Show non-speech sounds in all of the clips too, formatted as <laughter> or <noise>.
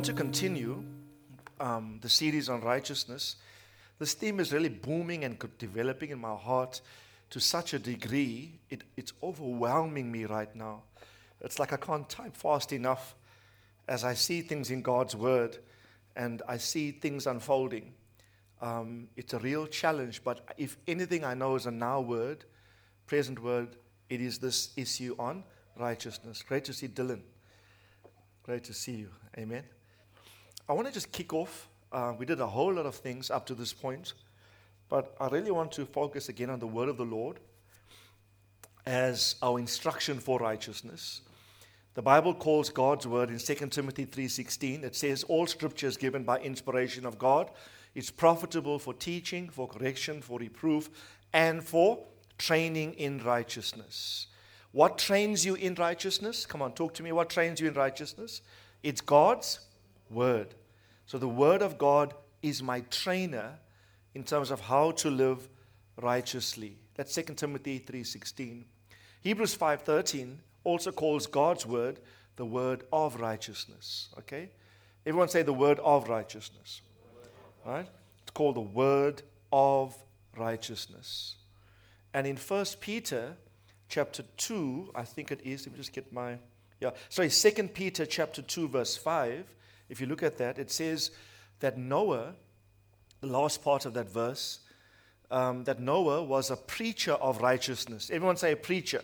Want to continue um, the series on righteousness. This theme is really booming and developing in my heart to such a degree, it, it's overwhelming me right now. It's like I can't type fast enough as I see things in God's Word and I see things unfolding. Um, it's a real challenge, but if anything I know is a now word, present word, it is this issue on righteousness. Great to see Dylan. Great to see you. Amen. I want to just kick off. Uh, we did a whole lot of things up to this point, but I really want to focus again on the word of the Lord as our instruction for righteousness. The Bible calls God's word in 2 Timothy 3:16. It says all scripture is given by inspiration of God. It's profitable for teaching, for correction, for reproof, and for training in righteousness. What trains you in righteousness? Come on, talk to me. What trains you in righteousness? It's God's word. So the word of God is my trainer in terms of how to live righteously. That's 2 Timothy 3:16. Hebrews 5:13 also calls God's word the word of righteousness, okay? Everyone say the word of righteousness. Right? It's called the word of righteousness. And in 1 Peter chapter 2, I think it is, let me just get my yeah, sorry, 2 Peter chapter 2 verse 5, if you look at that, it says that Noah, the last part of that verse, um, that Noah was a preacher of righteousness. Everyone say a preacher.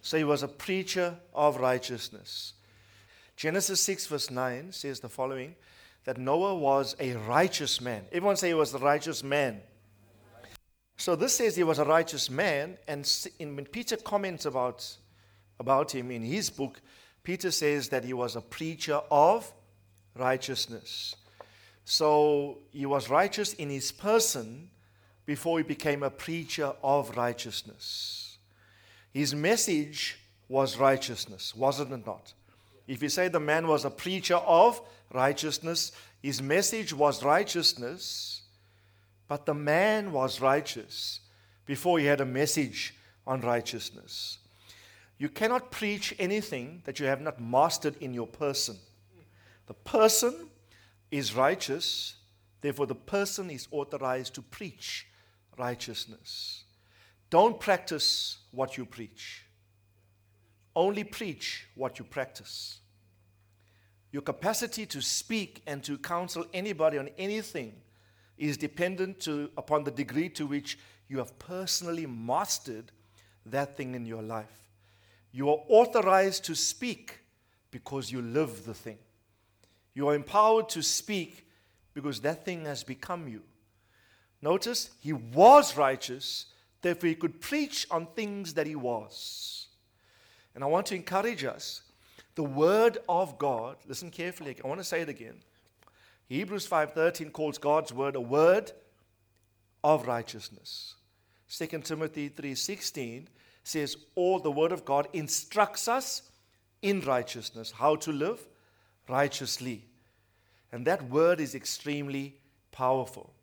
So he was a preacher of righteousness. Genesis 6, verse 9 says the following that Noah was a righteous man. Everyone say he was a righteous man. So this says he was a righteous man, and when Peter comments about, about him in his book, Peter says that he was a preacher of righteousness. So he was righteous in his person before he became a preacher of righteousness. His message was righteousness, wasn't it not? If you say the man was a preacher of righteousness, his message was righteousness, but the man was righteous before he had a message on righteousness. You cannot preach anything that you have not mastered in your person. The person is righteous, therefore, the person is authorized to preach righteousness. Don't practice what you preach, only preach what you practice. Your capacity to speak and to counsel anybody on anything is dependent to, upon the degree to which you have personally mastered that thing in your life. You are authorized to speak because you live the thing. You are empowered to speak because that thing has become you. Notice, he was righteous, therefore, he could preach on things that he was. And I want to encourage us the word of God, listen carefully, I want to say it again. Hebrews 5:13 calls God's word a word of righteousness. 2 Timothy 3:16 says all the word of God instructs us in righteousness, how to live righteously. And that word is extremely powerful.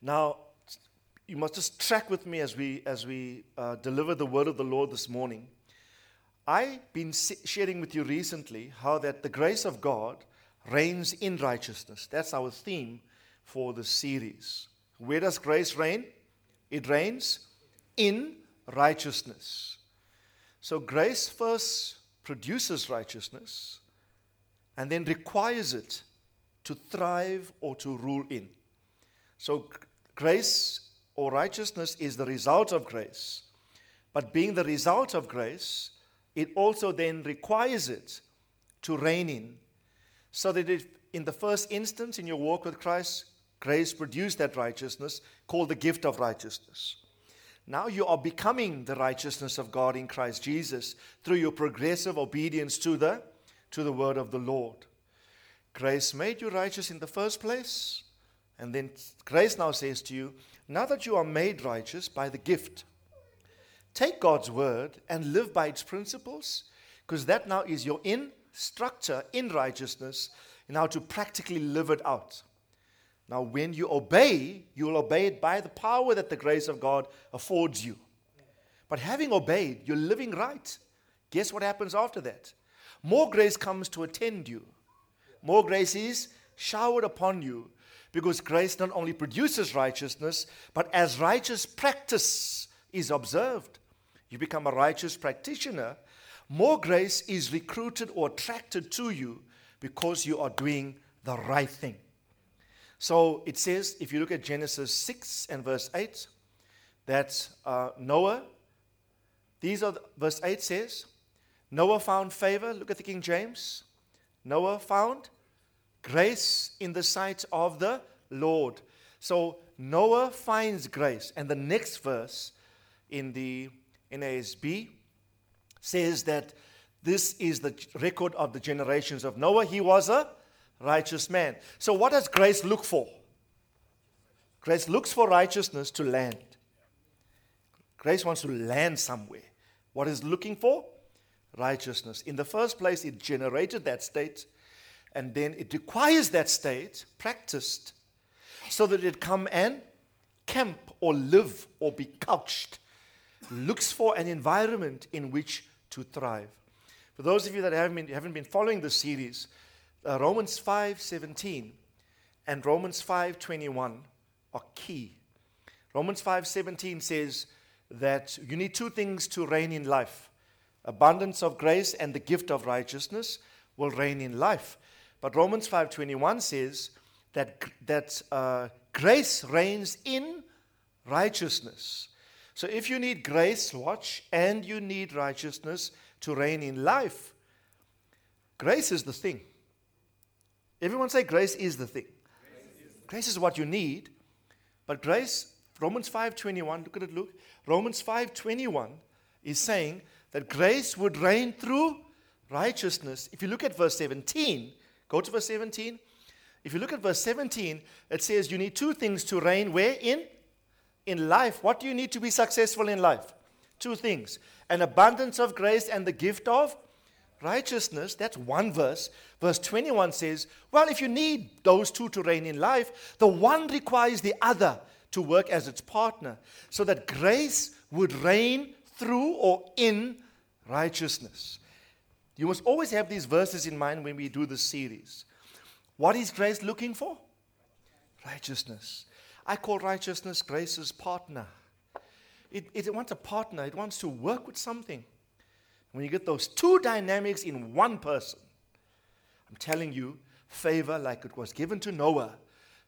Now, you must just track with me as we as we uh, deliver the word of the Lord this morning. I've been sharing with you recently how that the grace of God reigns in righteousness. That's our theme for the series. Where does grace reign? It reigns in righteousness. So grace first produces righteousness and then requires it to thrive or to rule in. So grace or righteousness is the result of grace. But being the result of grace, it also then requires it to reign in. So that if in the first instance in your walk with Christ, grace produced that righteousness called the gift of righteousness. Now you are becoming the righteousness of God in Christ Jesus through your progressive obedience to the, to the word of the Lord. grace made you righteous in the first place. And then grace now says to you, now that you are made righteous by the gift, take God's word and live by its principles, because that now is your instructor in righteousness in how to practically live it out. Now, when you obey, you will obey it by the power that the grace of God affords you. But having obeyed, you're living right. Guess what happens after that? More grace comes to attend you. More grace is showered upon you because grace not only produces righteousness, but as righteous practice is observed, you become a righteous practitioner. More grace is recruited or attracted to you because you are doing the right thing. So it says, if you look at Genesis 6 and verse 8, that uh, Noah these are, the, verse 8 says, Noah found favor. Look at the King James. Noah found grace in the sight of the Lord. So Noah finds grace. And the next verse in the NASB says that this is the record of the generations of Noah. He was a righteous man. So, what does grace look for? Grace looks for righteousness to land. Grace wants to land somewhere. What is looking for? Righteousness. In the first place, it generated that state, and then it requires that state practiced so that it come and camp or live or be couched. Looks for an environment in which to thrive. For those of you that haven't been, haven't been following the series, uh, Romans 5:17 and Romans 5:21 are key. Romans 5:17 says, that you need two things to reign in life abundance of grace and the gift of righteousness will reign in life. But Romans 5:21 says that, that uh, grace reigns in righteousness. So if you need grace, watch, and you need righteousness to reign in life, grace is the thing. Everyone say grace is the thing. Grace is, what you need, but grace Romans 5:21, look at it, look. Romans 5:21 is saying that grace would reign through righteousness. If you look at verse 17, go to verse 17. If you look at verse 17, it says you need two things to reign where in in life. What do you need to be successful in life? Two things. An abundance of grace and the gift of righteousness. That's one verse. Verse 21 says, well, if you need those two to reign in life, the one requires the other to work as its partner so that grace would reign through or in righteousness. You must always have these verses in mind when we do this series. What is grace looking for? Righteousness. I call righteousness grace's partner. It, it wants a partner, it wants to work with something. When you get those two dynamics in one person, I'm telling you, favor, like it was given to Noah,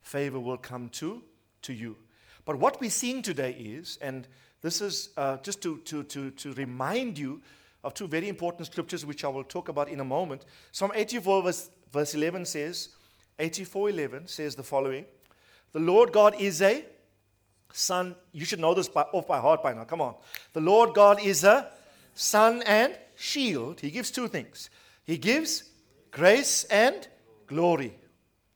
favor will come to, to you. But what we're seeing today is, and this is uh, just to, to, to, to remind you of two very important scriptures which I will talk about in a moment. Psalm 84, verse, verse 11 says, 84:11 says the following: The Lord God is a sun. You should know this by, off by heart by now. Come on. The Lord God is a sun and shield. He gives two things. He gives grace and glory.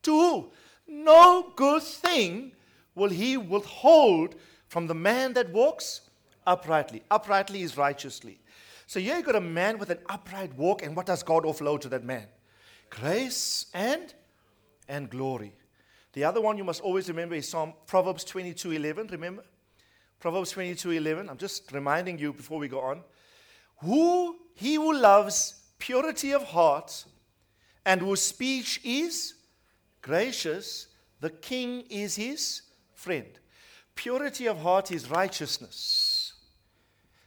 To who? No good thing will he withhold from the man that walks uprightly. Uprightly is righteously. So here you got a man with an upright walk, and what does God offload to that man? Grace and and glory. The other one you must always remember is Psalm Proverbs 22 11. Remember? Proverbs 22 11. I'm just reminding you before we go on. Who he who loves purity of heart and whose speech is gracious, the king is his friend. Purity of heart is righteousness.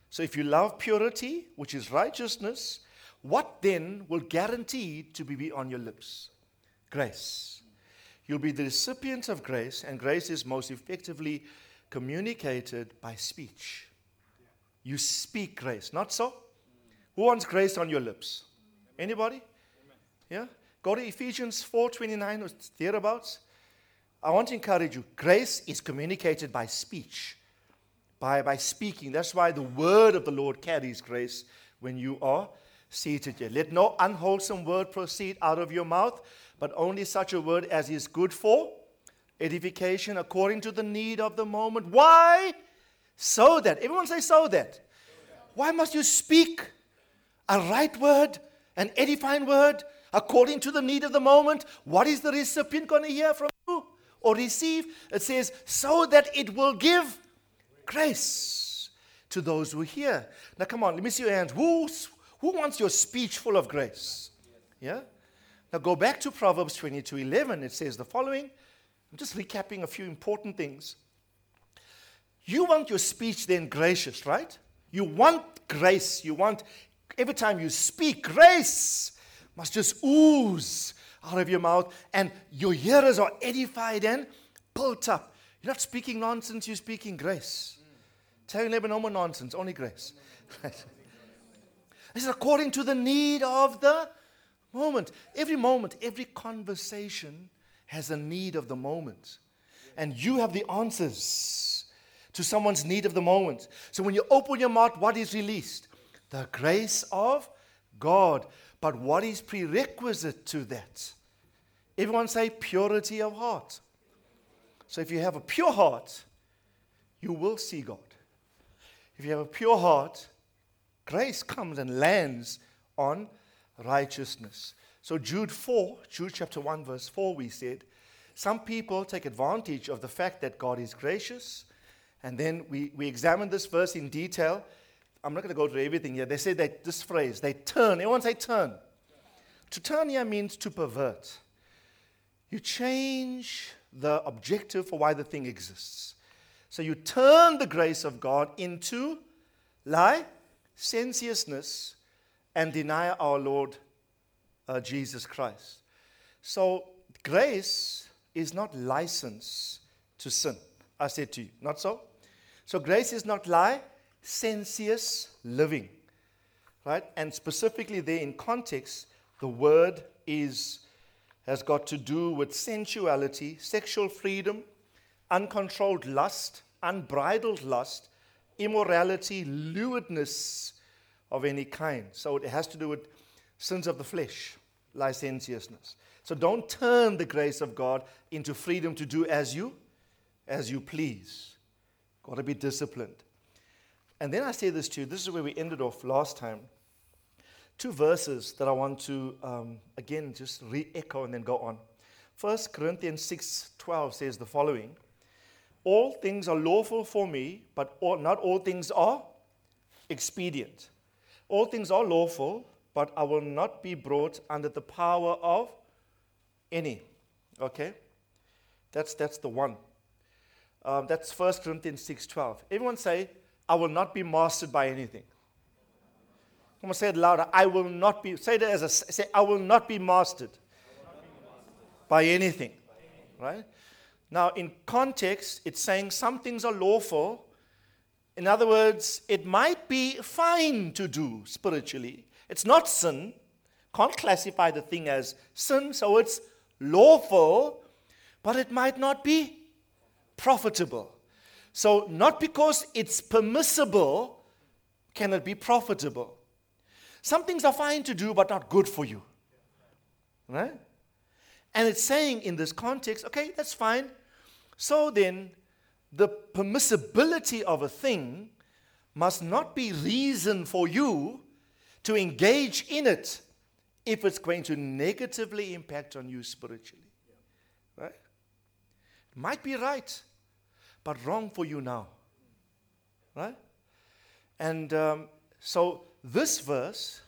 So if you love purity, which is righteousness, what then will guarantee to be on your lips? Grace. You'll be the recipient of grace, and grace is most effectively communicated by speech. You speak grace, not so? Who wants grace on your lips? Anybody? Yeah? Go to Ephesians 4:29 or thereabouts. I want to encourage you grace is communicated by speech, by, by speaking. That's why the word of the Lord carries grace when you are seated here. Let no unwholesome word proceed out of your mouth, but only such a word as is good for edification according to the need of the moment. Why? So that. Everyone say, so that. Why must you speak a right word, an edifying word, according to the need of the moment? What is the recipient going to hear from or receive? It says, so that it will give grace to those who hear. Now, come on, let me see your hands. Who's, who wants your speech full of grace? Yeah? Now, go back to Proverbs 22 11. It says the following. I'm just recapping a few important things. You want your speech then gracious, right? You want grace. You want every time you speak, grace must just ooze out of your mouth, and your hearers are edified and built up. You're not speaking nonsense, you're speaking grace. Tell your neighbor no more nonsense, only grace. <laughs> This is according to the need of the moment. Every moment, every conversation has a need of the moment. And you have the answers to someone's need of the moment. So when you open your mouth, what is released? The grace of God. But what is prerequisite to that? Everyone say purity of heart. So if you have a pure heart, you will see God. If you have a pure heart, grace comes and lands on righteousness. So, Jude 4, Jude chapter 1, verse 4, we said, some people take advantage of the fact that God is gracious. And then we, we examine this verse in detail. I'm not going to go through everything here. They say that this phrase, they turn. Everyone say turn. To turn here means to pervert. You change the objective for why the thing exists. So you turn the grace of God into lie, sensuousness, and deny our Lord uh, Jesus Christ. So grace is not license to sin. I said to you, not so? So grace is not lie, sensuous living. Right? And specifically there in context, the word is has got to do with sensuality, sexual freedom, uncontrolled lust, unbridled lust, immorality, lewdness of any kind. So it has to do with sins of the flesh, licentiousness. So don't turn the grace of God into freedom to do as you as you please. Got to be disciplined. And then I say this to you. This is where we ended off last time. Two verses that I want to um, again just re-echo and then go on. First Corinthians 6:12 says the following: All things are lawful for me, but all, not all things are expedient. All things are lawful, but I will not be brought under the power of any. Okay? That's, that's the one. Um, that's 1 Corinthians 6.12. Everyone say, I will not be mastered by anything. Come on, say it louder. I will not be, say it as a, say, I will not be mastered, by anything. Right? Now, in context, it's saying some things are lawful. In other words, it might be fine to do spiritually, it's not sin. Can't classify the thing as sin, so it's lawful, but it might not be profitable. So, not because it's permissible can it be profitable. Some things are fine to do, but not good for you. Right? And it's saying in this context, okay, that's fine. So then, the permissibility of a thing must not be reason for you to engage in it if it's going to negatively impact on you spiritually. Right? Might be right, but wrong for you now. Right? And um, so this verse,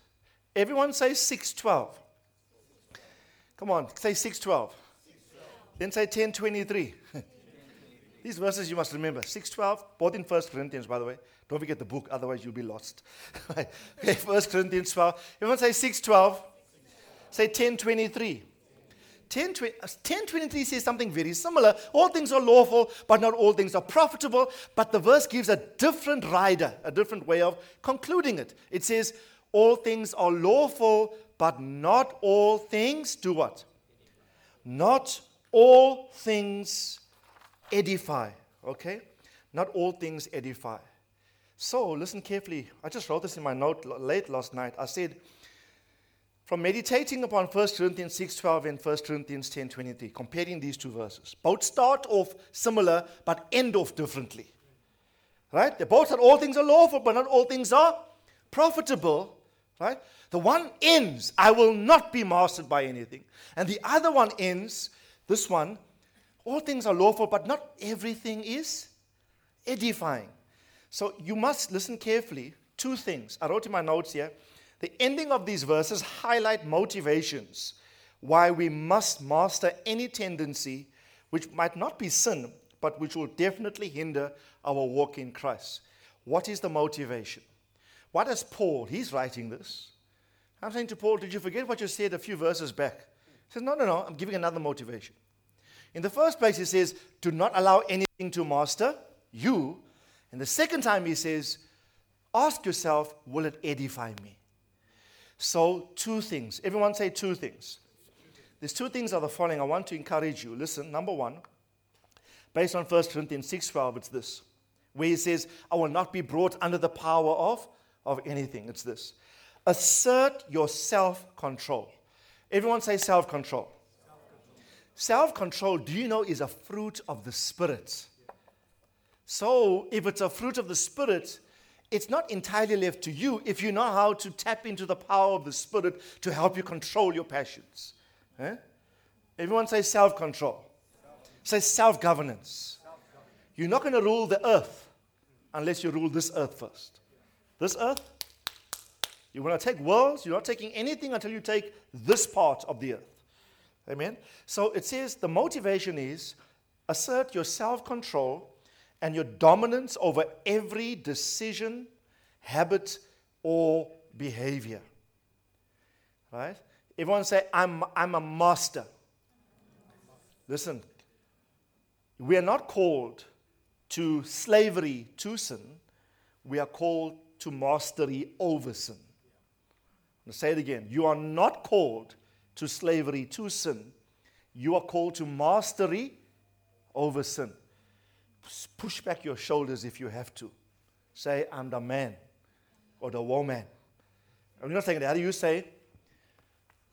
everyone say 612. Come on, say 612. Then say 1023. <laughs> These verses you must remember. 612, both in First Corinthians, by the way. Don't forget the book, otherwise you'll be lost. <laughs> okay, 1 Corinthians 12. Everyone say 612. Say 1023. 1023 uh, says something very similar. All things are lawful, but not all things are profitable. But the verse gives a different rider, a different way of concluding it. It says, All things are lawful, but not all things do what? Not all things edify. Okay? Not all things edify. So, listen carefully. I just wrote this in my note late last night. I said, from meditating upon 1 Corinthians 6:12 and 1 Corinthians 10:23, comparing these two verses. Both start off similar but end off differently. Right? They both said all things are lawful, but not all things are profitable. Right? The one ends, I will not be mastered by anything. And the other one ends, this one, all things are lawful, but not everything is edifying. So you must listen carefully. Two things. I wrote in my notes here. The ending of these verses highlight motivations why we must master any tendency which might not be sin, but which will definitely hinder our walk in Christ. What is the motivation? What does Paul, he's writing this. I'm saying to Paul, did you forget what you said a few verses back? He says, no, no, no, I'm giving another motivation. In the first place, he says, do not allow anything to master you. And the second time, he says, ask yourself, will it edify me? So, two things. Everyone say two things. These two things are the following. I want to encourage you. Listen, number one, based on 1 Corinthians six, 6:12, it's this. Where he says, I will not be brought under the power of, of anything. It's this. Assert your self-control. Everyone say self-control. Self control, do you know, is a fruit of the Spirit. So, if it's a fruit of the Spirit, it's not entirely left to you if you know how to tap into the power of the Spirit to help you control your passions. Eh? Everyone say self control. Say self governance. You're not going to rule the earth unless you rule this earth first. This earth, you want to take worlds, you're not taking anything until you take this part of the earth. Amen? So it says the motivation is assert your self control and your dominance over every decision, habit, or behavior. Right? Everyone say, I'm, I'm a master. Listen, we are not called to slavery to sin, we are called to mastery over sin. I'm say it again. You are not called to slavery to sin. You are called to mastery over sin. Push back your shoulders if you have to. Say, I'm the man or the woman. I'm not saying that. You say,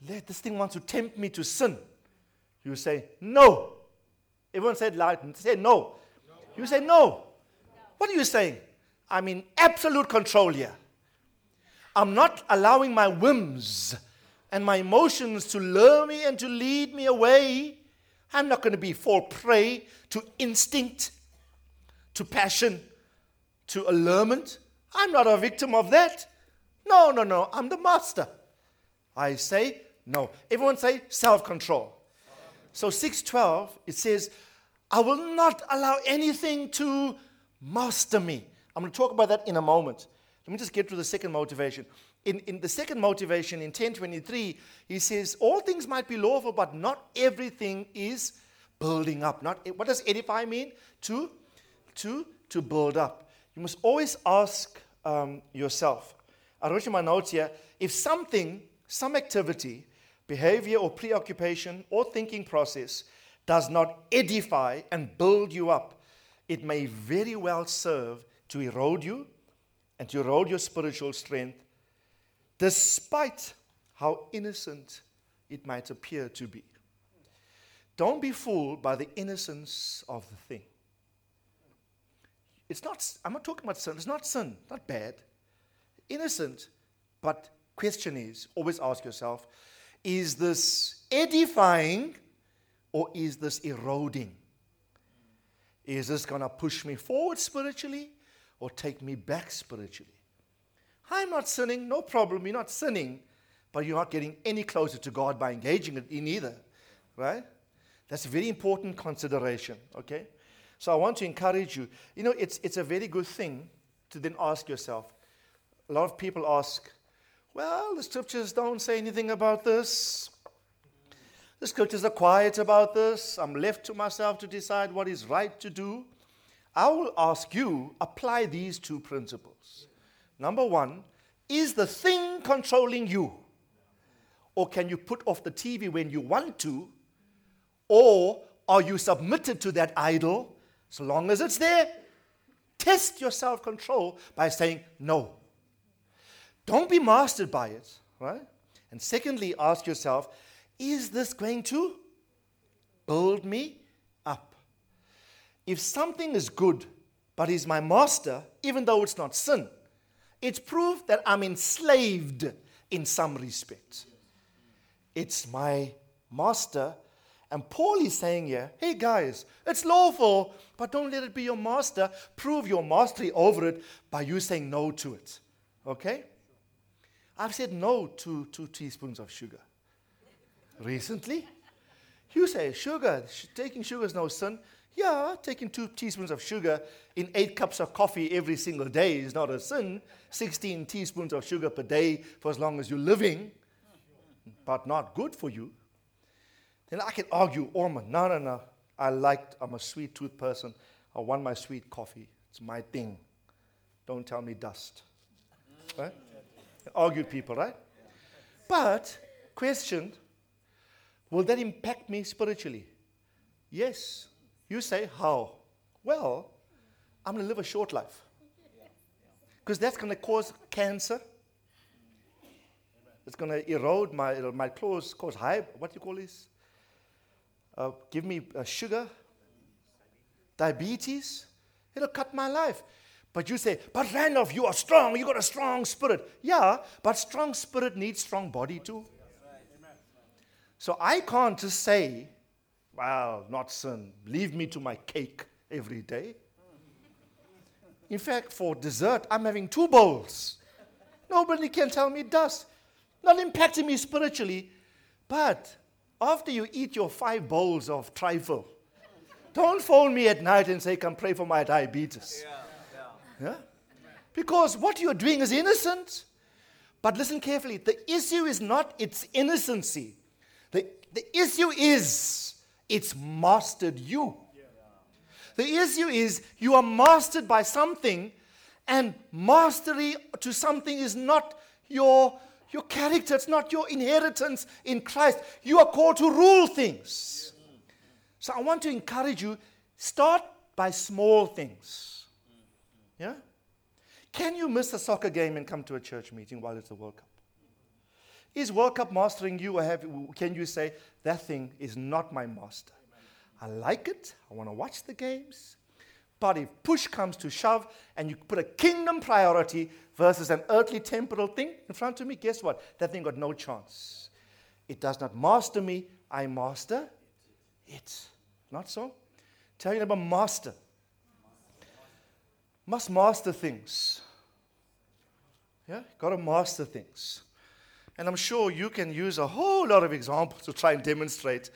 let this thing wants to tempt me to sin? You say, no. Everyone said loud. Say no. no. You say no. no. What are you saying? I'm in absolute control here. I'm not allowing my whims and my emotions to lure me and to lead me away. I'm not going to be fall prey to instinct, to passion, to allurement. I'm not a victim of that. No, no, no. I'm the master. I say no. Everyone say self control. So 612, it says, I will not allow anything to master me. I'm going to talk about that in a moment. Let me just get to the second motivation in, in the second motivation in 1023, he says, All things might be lawful, but not everything is building up. Not what does edify mean? To to to build up. You must always ask um, yourself. I wrote in my notes here, if something, some activity, behavior or preoccupation or thinking process does not edify and build you up, it may very well serve to erode you and to erode your spiritual strength despite how innocent it might appear to be. Don't be fooled by the innocence of the thing. It's not, I'm not talking about sin. It's not sin, not bad. Innocent, but question is always ask yourself is this edifying or is this eroding? Is this going to push me forward spiritually or take me back spiritually? I'm not sinning, no problem, you're not sinning, but you're not getting any closer to God by engaging in either, right? That's a very important consideration, okay? So I want to encourage you. You know, it's, it's a very good thing to then ask yourself. A lot of people ask, well, the scriptures don't say anything about this. The scriptures are quiet about this. I'm left to myself to decide what is right to do. I will ask you, apply these two principles. Number one, is the thing controlling you? Or can you put off the TV when you want to? Or are you submitted to that idol so long as it's there? Test your self control by saying no. Don't be mastered by it, right? And secondly, ask yourself, is this going to build me up? If something is good, but is my master, even though it's not sin, it's proof that I'm enslaved in some respects. It's my master. And Paul is saying here, hey guys, it's lawful, but don't let it be your master. Prove your mastery over it by you saying no to it. Okay? I've said no to two teaspoons of sugar recently. You say sugar, taking sugar is no sin. Yeah, taking two teaspoons of sugar in eight cups of coffee every single day is not a sin. 16 teaspoons of sugar per day for as long as you're living, but not good for you. Then I can argue, oh, Orman, no, no, no. I liked, I'm a sweet tooth person. I want my sweet coffee. It's my thing. Don't tell me dust. Right? Argued people, right? But, question, will that impact me spiritually? Yes. You say, how? Well, I'm going to live a short life. Because that's going to cause cancer. It's going to erode my, my clothes, cause high, what do you call this? Uh, give me uh, sugar, diabetes. It'll cut my life. But you say, but Randolph, you are strong. You got a strong spirit. Yeah, but strong spirit needs strong body too. So I can't just say, well, not sin. Leave me to my cake every day. In fact, for dessert, I'm having two bowls. Nobody can tell me dust. Not impacting me spiritually, but after you eat your five bowls of trifle, don't phone me at night and say, Come pray for my diabetes. Yeah, yeah. yeah? Because what you're doing is innocent. But listen carefully the issue is not its innocency, the, the issue is it's mastered you. The issue is you are mastered by something, and mastery to something is not your, your character, it's not your inheritance in Christ. You are called to rule things. So I want to encourage you start by small things. Yeah? Can you miss a soccer game and come to a church meeting while it's a World Cup? Is World Cup mastering you, or have, can you say, that thing is not my master? I like it. I want to watch the games. But if push comes to shove and you put a kingdom priority versus an earthly temporal thing in front of me, guess what? That thing got no chance. It does not master me, I master it. Not so? Tell you about master. Must master things. Yeah? Got to master things. And I'm sure you can use a whole lot of examples to try and demonstrate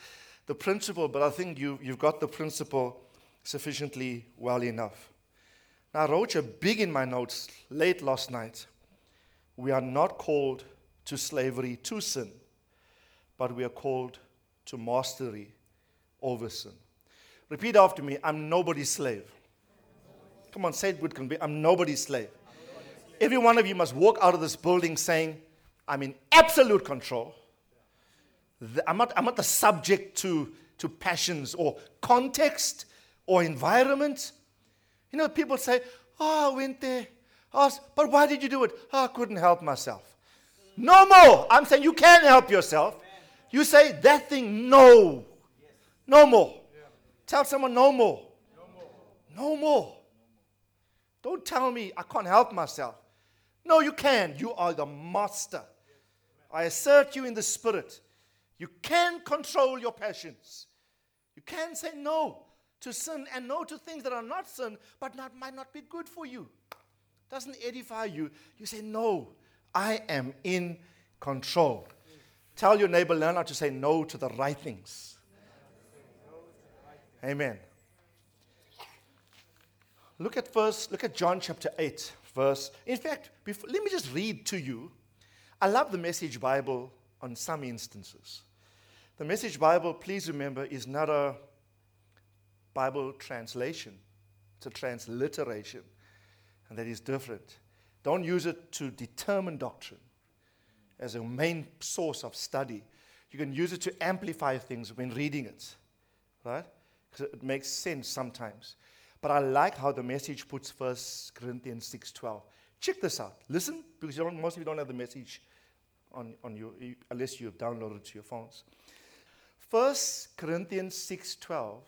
the principle, but I think you, you've got the principle sufficiently well enough. Now, I wrote you big in my notes late last night. We are not called to slavery to sin, but we are called to mastery over sin. Repeat after me I'm nobody's slave. Come on, say it with conviction. I'm nobody's slave. Every one of you must walk out of this building saying, I'm in absolute control. I'm not, I'm not the subject to, to passions or context or environment. You know, people say, ah, Oh, I went there. Oh, ah, but why did you do it? Oh, I couldn't help myself. No more. I'm saying you can help yourself. You say that thing, no. No more. Tell someone, no more. No more. Don't tell me I can't help myself. No, you can. You are the master. I assert you in the spirit. You can control your passions. You can say no to sin and no to things that are not sin, but not, might not be good for you. Doesn't edify you. You say, No, I am in control. Tell your neighbor, learn how to say no to the right things. Amen. Look at first, look at John chapter 8, verse. In fact, before, let me just read to you. I love the message Bible on some instances. The Message Bible, please remember, is not a Bible translation, it's a transliteration, and that is different. Don't use it to determine doctrine as a main source of study. You can use it to amplify things when reading it, right? Because it makes sense sometimes. But I like how the message puts 1 Corinthians 6.12. Check this out. Listen, because most of you don't have the message on, on your, unless you have downloaded to your phones. 1 Corinthians 6.12.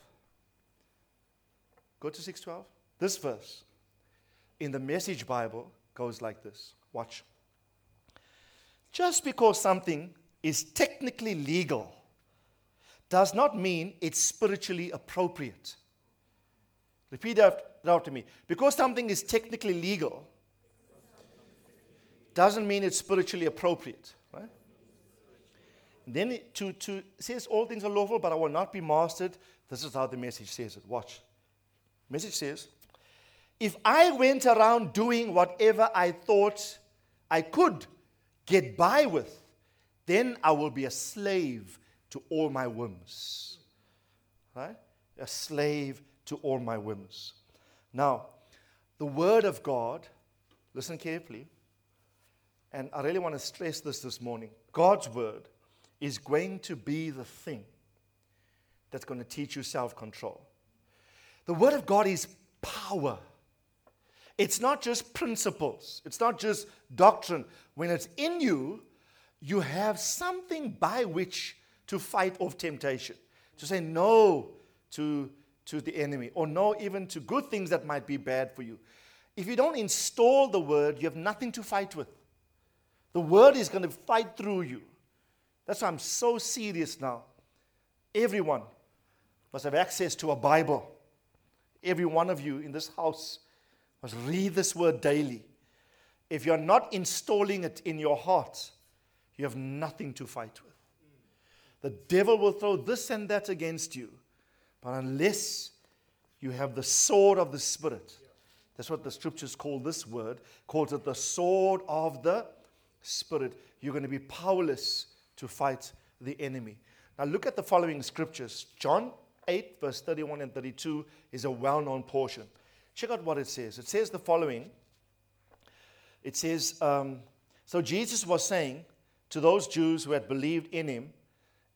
Go to 6.12. This verse in the Message Bible goes like this. Watch. Just because something is technically legal does not mean it's spiritually appropriate. Repeat that after me. Because something is technically legal doesn't mean it's spiritually appropriate. Right? Then it, to, to says all things are lawful, but I will not be mastered. This is how the message says it. Watch. Message says, if I went around doing whatever I thought I could get by with, then I will be a slave to all my whims. Right? A slave to all my whims. Now, the Word of God, listen carefully, and I really want to stress this this morning God's Word is going to be the thing that's going to teach you self control. The Word of God is power. It's not just principles, it's not just doctrine. When it's in you, you have something by which to fight off temptation, to say no to, to the enemy, or no even to good things that might be bad for you. If you don't install the word, you have nothing to fight with. The word is going to fight through you. That's why I'm so serious now. Everyone must have access to a Bible. Every one of you in this house must read this word daily. If you're not installing it in your heart, you have nothing to fight with. The devil will throw this and that against you, but unless you have the sword of the Spirit, that's what the scriptures call this word, calls it the sword of the Spirit, you're going to be powerless to fight the enemy. Now look at the following scriptures. John 8, verse 31 and 32 is a well known portion. Check out what it says. It says the following It says, um, So Jesus was saying to those Jews who had believed in him,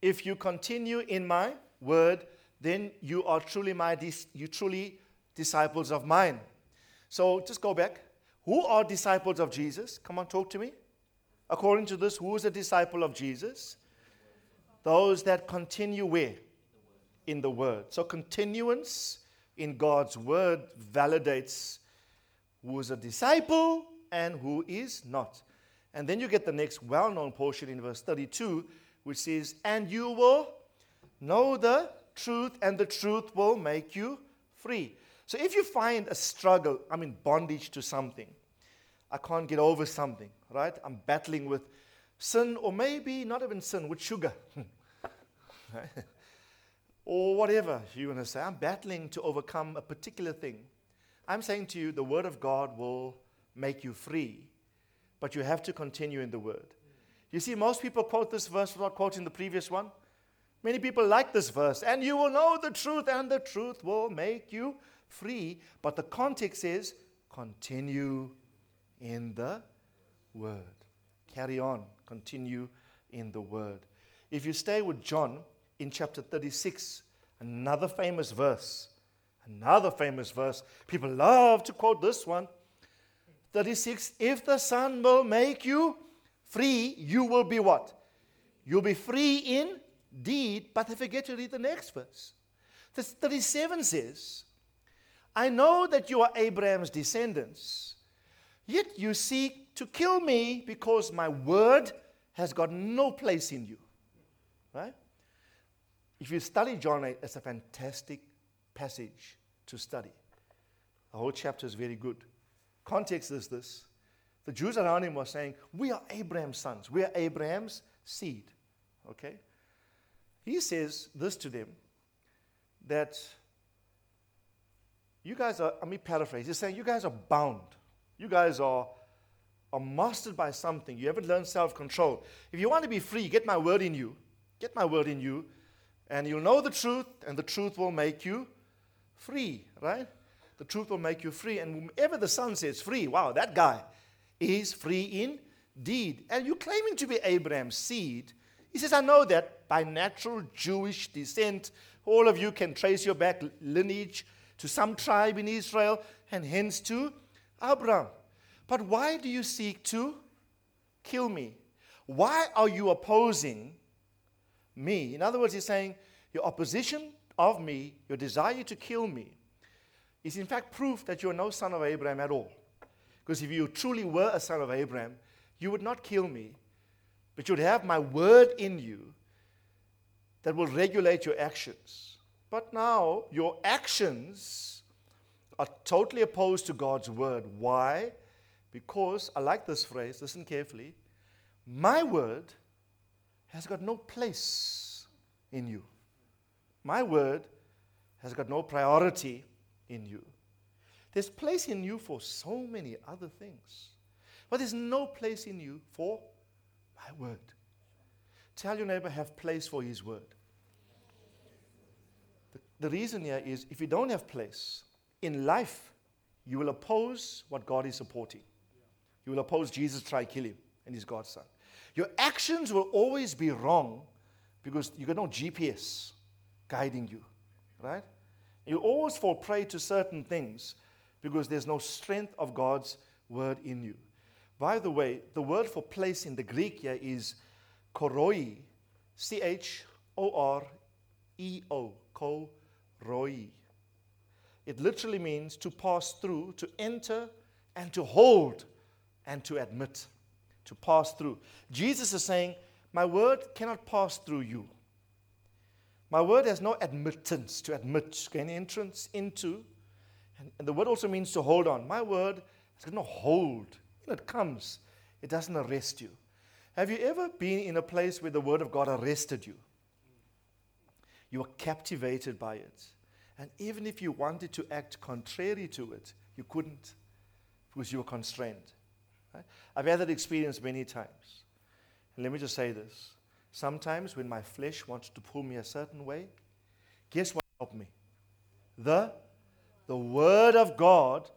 If you continue in my word, then you are truly my dis- you truly disciples of mine. So just go back. Who are disciples of Jesus? Come on, talk to me. According to this, who is a disciple of Jesus? Those that continue where? In the Word. So, continuance in God's Word validates who is a disciple and who is not. And then you get the next well known portion in verse 32, which says, And you will know the truth, and the truth will make you free. So, if you find a struggle, I mean, bondage to something, I can't get over something, right? I'm battling with sin, or maybe not even sin, with sugar. <laughs> or whatever you want to say. I'm battling to overcome a particular thing. I'm saying to you, the Word of God will make you free, but you have to continue in the Word. You see, most people quote this verse without quoting the previous one. Many people like this verse, and you will know the truth, and the truth will make you free. But the context is continue in the Word. Carry on, continue in the Word. If you stay with John in chapter 36, another famous verse, another famous verse, people love to quote this one 36 If the Son will make you free, you will be what? You'll be free indeed, but I forget to read the next verse. This 37 says, I know that you are Abraham's descendants Yet you seek to kill me because my word has got no place in you. Right? If you study John 8, it's a fantastic passage to study. The whole chapter is very good. Context is this the Jews around him were saying, We are Abraham's sons, we are Abraham's seed. Okay? He says this to them that you guys are, let me paraphrase, he's saying, You guys are bound you guys are, are mastered by something. You haven't learned self control. If you want to be free, get my word in you. Get my word in you, and you'll know the truth, and the truth will make you free, right? The truth will make you free. And whoever the Son says free, wow, that guy is free indeed. And you're claiming to be Abraham's seed. He says, I know that by natural Jewish descent, all of you can trace your back lineage to some tribe in Israel, and hence to Abraham. But why do you seek to kill me? Why are you opposing me? In other words, he's saying, Your opposition of me, your desire to kill me, is in fact proof that you're no son of Abraham at all. Because if you truly were a son of Abraham, you would not kill me, but you'd have my word in you that will regulate your actions. But now your actions are totally opposed to God's word. Why? Because, I like this phrase, listen carefully. My word has got no place in you. My word has got no priority in you. There's place in you for so many other things, but there's no place in you for my word. Tell your neighbor, have place for his word. The, the reason here is if you don't have place in life, you will oppose what God is supporting. You will oppose Jesus, try kill him, and he's God's son. Your actions will always be wrong because you got no GPS guiding you, right? You always fall prey to certain things because there's no strength of God's word in you. By the way, the word for place in the Greek here is choreo, C H O R E O, choreo. It literally means to pass through, to enter, and to hold, and to admit, to pass through. Jesus is saying, My word cannot pass through you. My word has no admittance to admit, gain entrance into. And, and the word also means to hold on. My word has no hold. When it comes, it doesn't arrest you. Have you ever been in a place where the word of God arrested you? You were captivated by it. And even if you wanted to act contrary to it, you couldn't because you were constrained. Right? I've had that experience many times. And let me just say this Sometimes when my flesh wants to pull me a certain way, guess what helped me? The, the Word of God,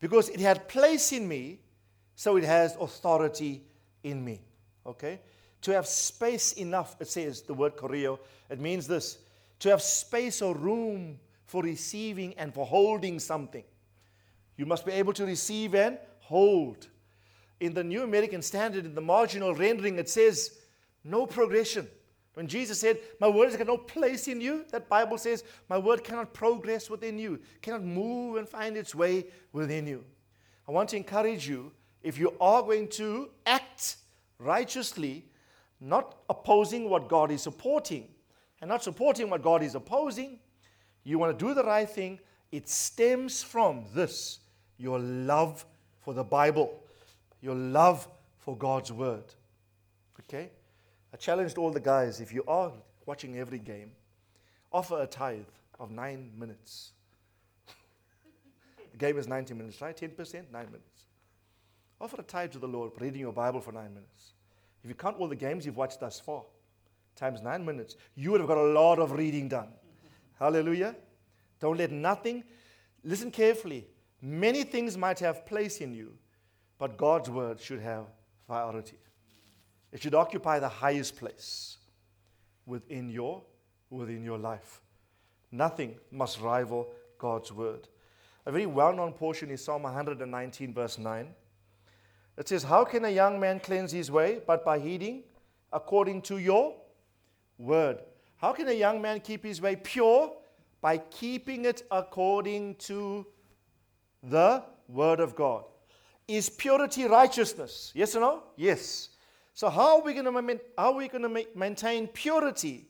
because it had place in me, so it has authority in me. Okay? To have space enough, it says the word choreo, it means this to have space or room for receiving and for holding something. You must be able to receive and hold. In the New American Standard, in the marginal rendering, it says no progression. When Jesus said, My word has got no place in you, that Bible says, My word cannot progress within you, cannot move and find its way within you. I want to encourage you, if you are going to act righteously, not opposing what God is supporting, and not supporting what God is opposing, you want to do the right thing, it stems from this your love for the Bible, your love for God's word. Okay? I challenged all the guys if you are watching every game, offer a tithe of nine minutes. <laughs> the game is 90 minutes, right? 10%, nine minutes. Offer a tithe to the Lord, reading your Bible for nine minutes. If you count all the games you've watched thus far, times nine minutes, you would have got a lot of reading done. <laughs> Hallelujah. Don't let nothing, listen carefully. Many things might have place in you, but God's word should have priority. It should occupy the highest place within your, within your life. Nothing must rival God's word. A very well known portion is Psalm 119, verse 9. It says, How can a young man cleanse his way but by heeding according to your word? How can a young man keep his way pure? By keeping it according to the word of God. Is purity righteousness? Yes or no? Yes. So, how are we going to, how are we going to maintain purity?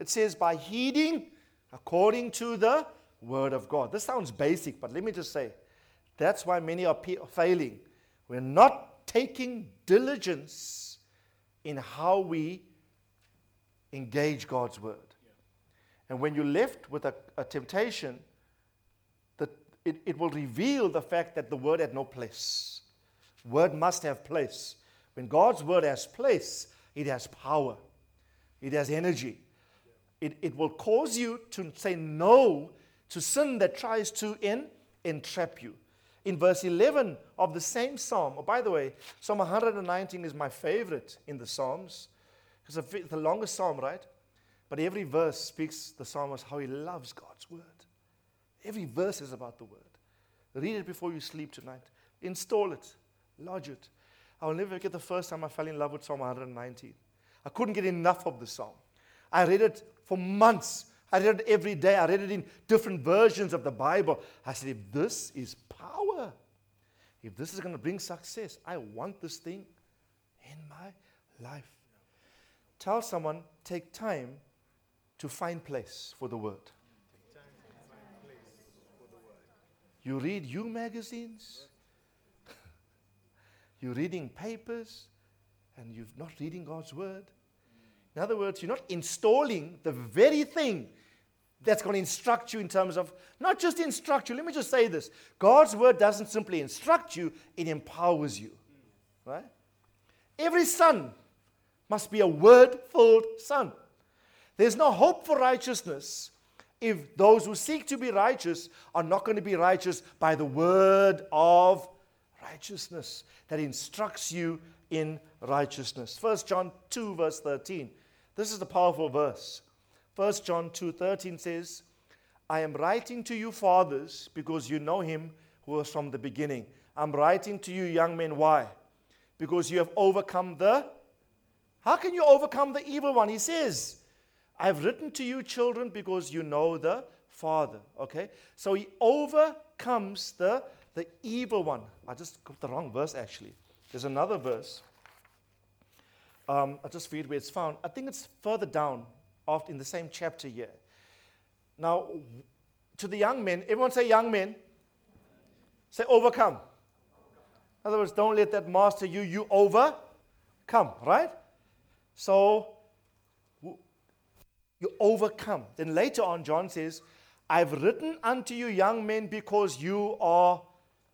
It says by heeding according to the word of God. This sounds basic, but let me just say that's why many are failing. We're not taking diligence in how we engage God's word. And when you're left with a, a temptation, it, it will reveal the fact that the word had no place. Word must have place. When God's word has place, it has power, it has energy. It, it will cause you to say no to sin that tries to in, entrap you. In verse 11 of the same psalm, oh, by the way, Psalm 119 is my favorite in the Psalms. It's the longest psalm, right? But every verse speaks the psalmist how he loves God's word. Every verse is about the word. Read it before you sleep tonight. Install it, lodge it. I'll never forget the first time I fell in love with Psalm 119. I couldn't get enough of the song. I read it for months. I read it every day. I read it in different versions of the Bible. I said, if this is power, if this is going to bring success, I want this thing in my life. Tell someone, take time to find place for the word. You read you magazines, <laughs> you're reading papers, and you're not reading God's word. In other words, you're not installing the very thing that's going to instruct you in terms of not just instruct you. Let me just say this God's word doesn't simply instruct you, it empowers you. Right? Every son must be a word filled son. There's no hope for righteousness if those who seek to be righteous are not going to be righteous by the word of righteousness that instructs you in righteousness. 1 John 2, verse 13. This is a powerful verse. 1 John 2:13 says, I am writing to you fathers because you know him who was from the beginning. I'm writing to you young men why? Because you have overcome the How can you overcome the evil one? He says, I've written to you children because you know the Father, okay? So he overcomes the the evil one. I just got the wrong verse actually. There's another verse. Um, I just read where it's found. I think it's further down in the same chapter here. Now, to the young men, everyone say young men. Say overcome. In other words, don't let that master you, you overcome, right? So, you overcome. Then later on, John says, I've written unto you, young men, because you are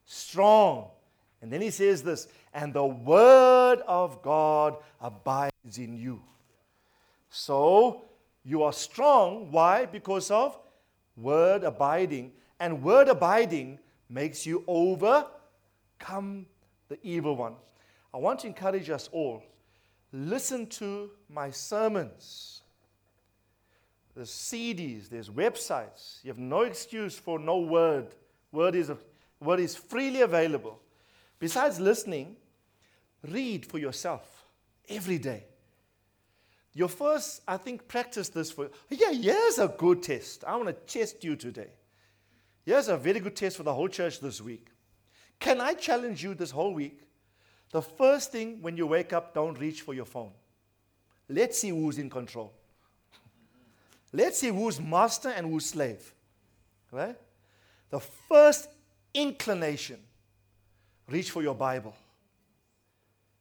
strong. And then he says this, and the word of God abides in you. So, you are strong. Why? Because of word abiding. And word abiding makes you overcome the evil one. I want to encourage us all listen to my sermons. There's CDs, there's websites. You have no excuse for no word. Word is, word is freely available. Besides listening, read for yourself every day. Your first, I think, practice this for, yeah, here's a good test. I want to test you today. Here's a very good test for the whole church this week. Can I challenge you this whole week? The first thing when you wake up, don't reach for your phone. Let's see who's in control. Let's see who's master and who's slave. Right? The first inclination, reach for your Bible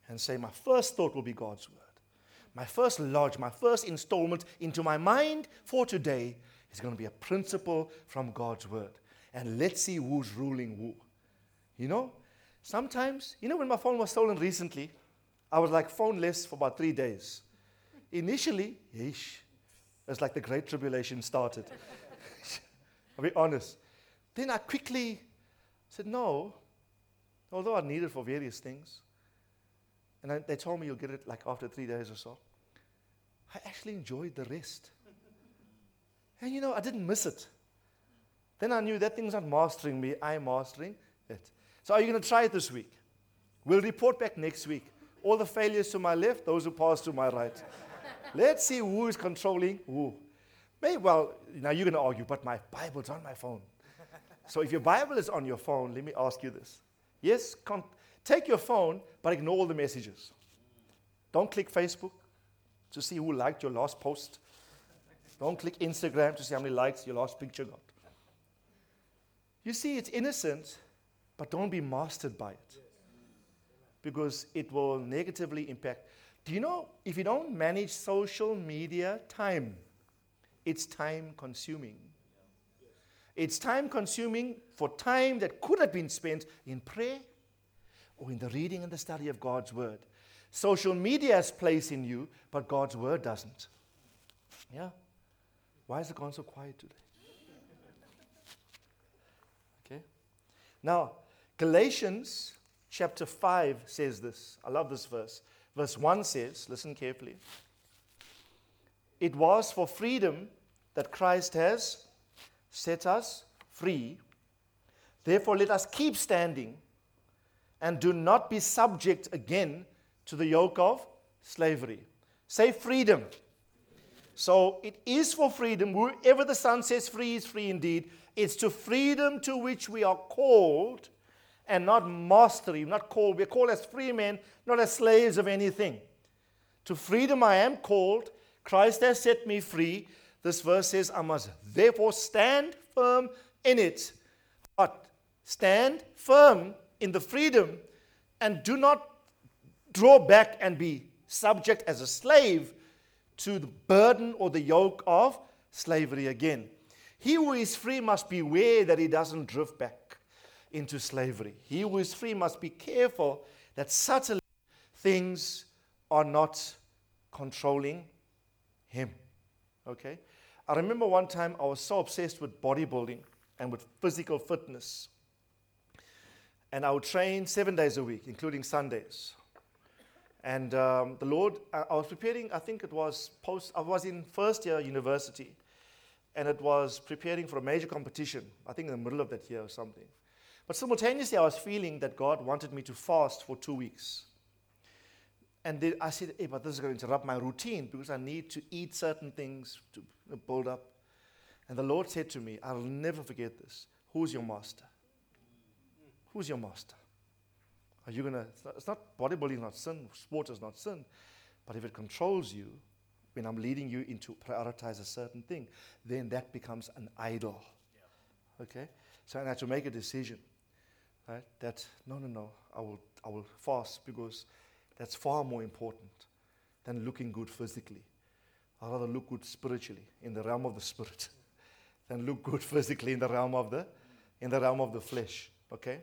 and say, My first thought will be God's word my first lodge, my first installment into my mind for today is going to be a principle from God's word. And let's see who's ruling who. You know, sometimes, you know, when my phone was stolen recently, I was like phoneless for about three days. Initially, yeesh, it's like the Great Tribulation started. <laughs> I'll be honest. Then I quickly said, no, although I need it for various things. And I, they told me you'll get it like after three days or so. I actually enjoyed the rest. And you know, I didn't miss it. Then I knew that thing's not mastering me, I'm mastering it. So, are you going to try it this week? We'll report back next week. All the failures to my left, those who pass to my right. Let's see who is controlling who. Maybe, well, now you're going to argue, but my Bible's on my phone. so, if your Bible is on your phone, let me ask you this. Yes, con- take your phone, but ignore all the messages. Don't click Facebook to see who liked your last post. Don't click Instagram to see how many likes your last picture got. You see, it's innocent, but don't be mastered by it because it will negatively impact. Do you know if you don't manage social media time, it's time consuming. It's time consuming for time that could have been spent in prayer or in the reading and the study of God's Word. Social media has place in you, but God's word doesn't. Yeah? Why is it gone so quiet today? Okay? Now, Galatians chapter 5 says this. I love this verse. Verse 1 says, listen carefully. It was for freedom that Christ has set us free. Therefore, let us keep standing and do not be subject again to the yoke of slavery. Say freedom. So it is for freedom. Whoever the Son says free is free indeed. It's to freedom to which we are called and not mastery, not called. We're called as free men, not as slaves of anything. To freedom I am called. Christ has set me free. This verse says, I must therefore stand firm in it. But stand firm in the freedom and do not draw back and be subject as a slave to the burden or the yoke of slavery again. He who is free must beware that he doesn't drift back into slavery. He who is free must be careful that subtly things are not controlling him. Okay? I remember one time I was so obsessed with bodybuilding and with physical fitness. And I would train seven days a week, including Sundays. And um, the Lord, I, I was preparing, I think it was post, I was in first year university, and it was preparing for a major competition, I think in the middle of that year or something. But simultaneously, I was feeling that God wanted me to fast for two weeks. And then I said, hey, but this is going to interrupt my routine because I need to eat certain things to build up. And the Lord said to me, I'll never forget this. Who's your master? Who's your master? Are you going to, it's not bodybuilding, not sin, sport is not sin. But if it controls you, when I'm leading you into prioritize a certain thing, then that becomes an idol. Yeah. Okay? So I had to make a decision. Right? That no no no, I will I will fast because that's far more important than looking good physically. I'd rather look good spiritually in the realm of the spirit <laughs> than look good physically in the realm of the in the realm of the flesh. Okay?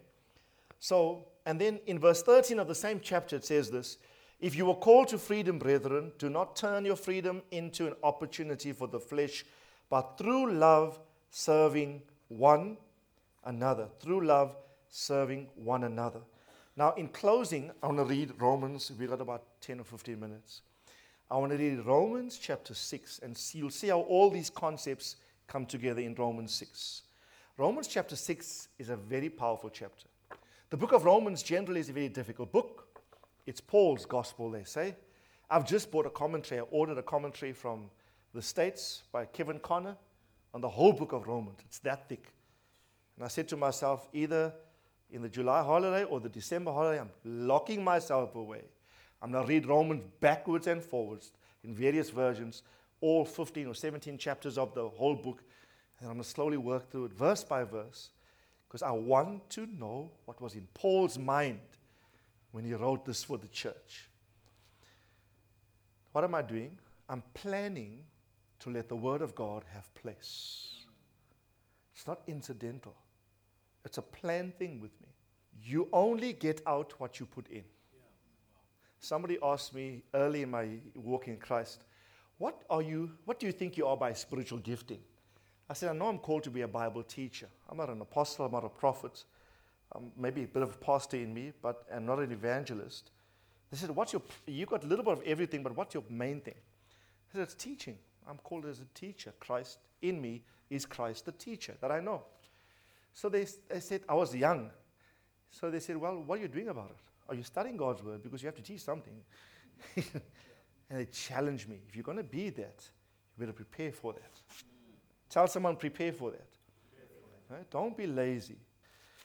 So, and then in verse 13 of the same chapter, it says this If you were called to freedom, brethren, do not turn your freedom into an opportunity for the flesh, but through love, serving one another. Through love, serving one another. Now, in closing, I want to read Romans. We've got about 10 or 15 minutes. I want to read Romans chapter 6, and see, you'll see how all these concepts come together in Romans 6. Romans chapter 6 is a very powerful chapter. The book of Romans generally is a very difficult book. It's Paul's gospel, they say. I've just bought a commentary. I ordered a commentary from the States by Kevin Conner on the whole book of Romans. It's that thick. And I said to myself, either in the July holiday or the December holiday, I'm locking myself away. I'm going to read Romans backwards and forwards in various versions, all 15 or 17 chapters of the whole book. And I'm going to slowly work through it verse by verse because I want to know what was in Paul's mind when he wrote this for the church. What am I doing? I'm planning to let the Word of God have place. It's not incidental, it's a planned thing with me. You only get out what you put in. Somebody asked me early in my walk in Christ, what are you, what do you think you are by spiritual gifting? I said, I know I'm called to be a Bible teacher. I'm not an apostle, I'm not a prophet. Um, maybe a bit of a pastor in me, but I'm not an evangelist. They said, What's your, you got a little bit of everything, but what's your main thing? I said, It's teaching. I'm called as a teacher. Christ in me is Christ the teacher that I know. So they, they said, I was young. So they said, Well, what are you doing about it? Are you studying God's word? Because you have to teach something. <laughs> and they challenged me. If you're going to be that, you better prepare for that. Tell someone, prepare for that. Right? Don't be lazy.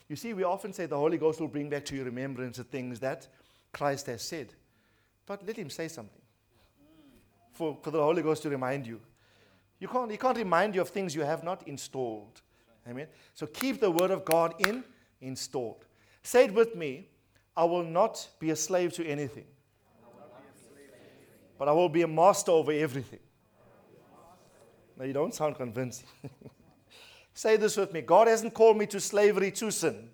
You see, we often say the Holy Ghost will bring back to your remembrance the things that Christ has said. But let Him say something for, for the Holy Ghost to remind you. You can't, he can't remind you of things you have not installed. Amen. So keep the Word of God in installed. Say it with me I will not be a slave to anything, but I will be a master over everything. Now, you don't sound convincing. <laughs> Say this with me God hasn't called me to slavery to sin.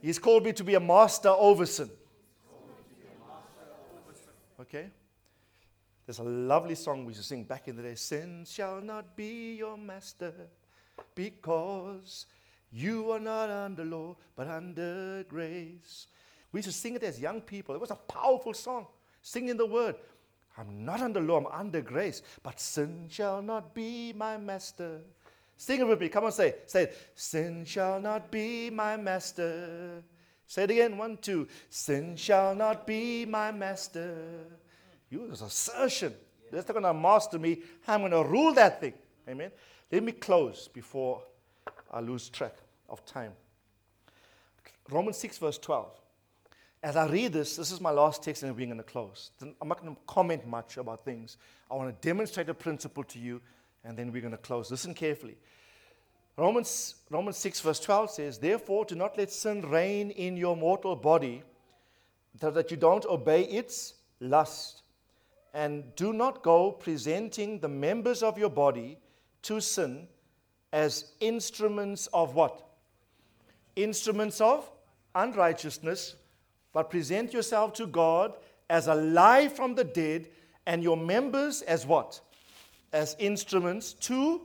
He's called me to be a master over sin. Okay? There's a lovely song we used to sing back in the day Sin shall not be your master because you are not under law but under grace. We used to sing it as young people. It was a powerful song, singing the word. I'm not under law, I'm under grace. But sin shall not be my master. Sing it with me. Come on, say it. Say it. Sin shall not be my master. Say it again. One, two. Sin shall not be my master. You is assertion. That's not going to master me. I'm going to rule that thing. Amen. Let me close before I lose track of time. Romans 6, verse 12. As I read this, this is my last text and we're going to close. I'm not going to comment much about things. I want to demonstrate a principle to you and then we're going to close. Listen carefully. Romans, Romans 6, verse 12 says, Therefore, do not let sin reign in your mortal body, so that you don't obey its lust. And do not go presenting the members of your body to sin as instruments of what? Instruments of unrighteousness, but present yourself to God as alive from the dead, and your members as what? As instruments to,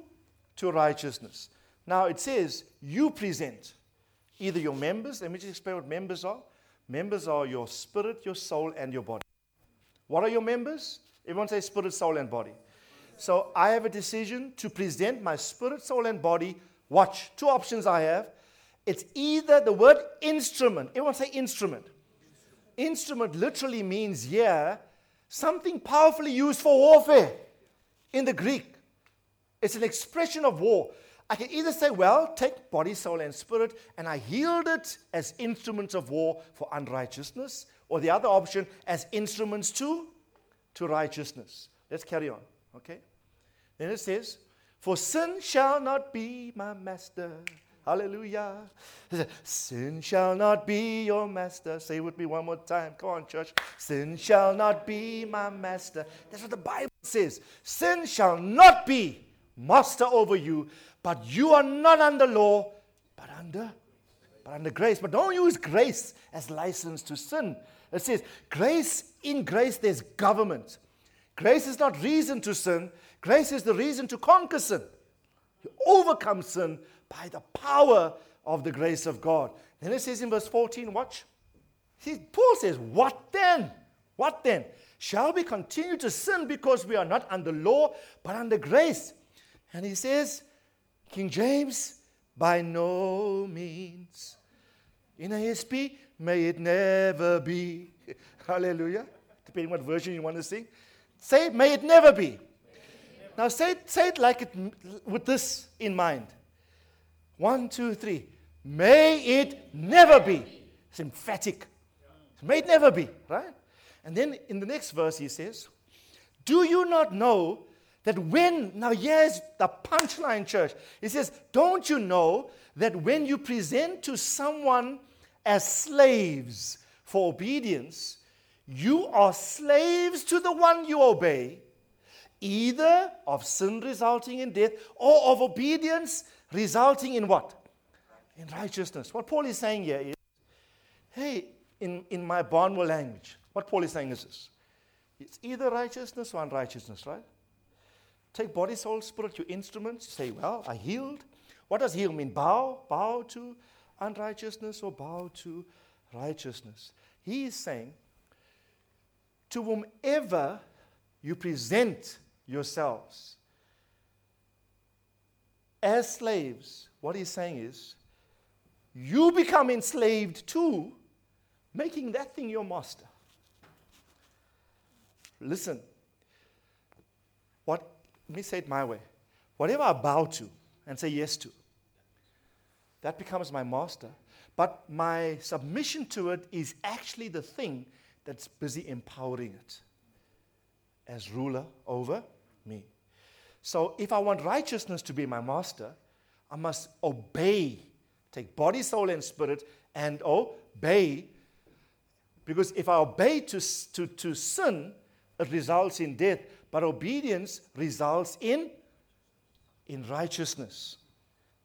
to righteousness. Now it says, you present either your members, let me just explain what members are. Members are your spirit, your soul, and your body. What are your members? Everyone say spirit, soul, and body. So I have a decision to present my spirit, soul, and body. Watch, two options I have. It's either the word instrument. Everyone say instrument. Instrument literally means here something powerfully used for warfare in the Greek. It's an expression of war. I can either say, well, take body, soul, and spirit, and I yield it as instruments of war for unrighteousness, or the other option as instruments to, to righteousness. Let's carry on, okay? Then it says, For sin shall not be my master. Hallelujah. Sin shall not be your master. Say it with me one more time. Come on, church. Sin shall not be my master. That's what the Bible says. Sin shall not be master over you, but you are not under law, but under, but under grace. But don't use grace as license to sin. It says, grace, in grace, there's government. Grace is not reason to sin, grace is the reason to conquer sin. You overcome sin by the power of the grace of God. Then it says in verse 14, watch. Paul says, What then? What then? Shall we continue to sin because we are not under law, but under grace? And he says, King James, by no means. In ASP, may it never be. Hallelujah. Depending what version you want to sing. Say, may it never be. Now say it, say it like it with this in mind. One, two, three. May it never be. It's emphatic. May it never be, right? And then in the next verse he says, Do you not know that when, now here's the punchline, church. He says, Don't you know that when you present to someone as slaves for obedience, you are slaves to the one you obey, either of sin resulting in death or of obedience resulting in what? In righteousness. What Paul is saying here is, hey, in, in my Barnwell language, what Paul is saying is this it's either righteousness or unrighteousness, right? Take body, soul, spirit, your instruments. Say, well, I healed. What does heal mean? Bow, bow to unrighteousness or bow to righteousness. He is saying, to whomever you present yourselves as slaves, what he's saying is, you become enslaved too, making that thing your master. Listen, what let me say it my way. Whatever I bow to and say yes to, that becomes my master. But my submission to it is actually the thing that's busy empowering it as ruler over me. So if I want righteousness to be my master, I must obey, take body, soul, and spirit, and obey. Because if I obey to, to, to sin, it results in death but obedience results in in righteousness.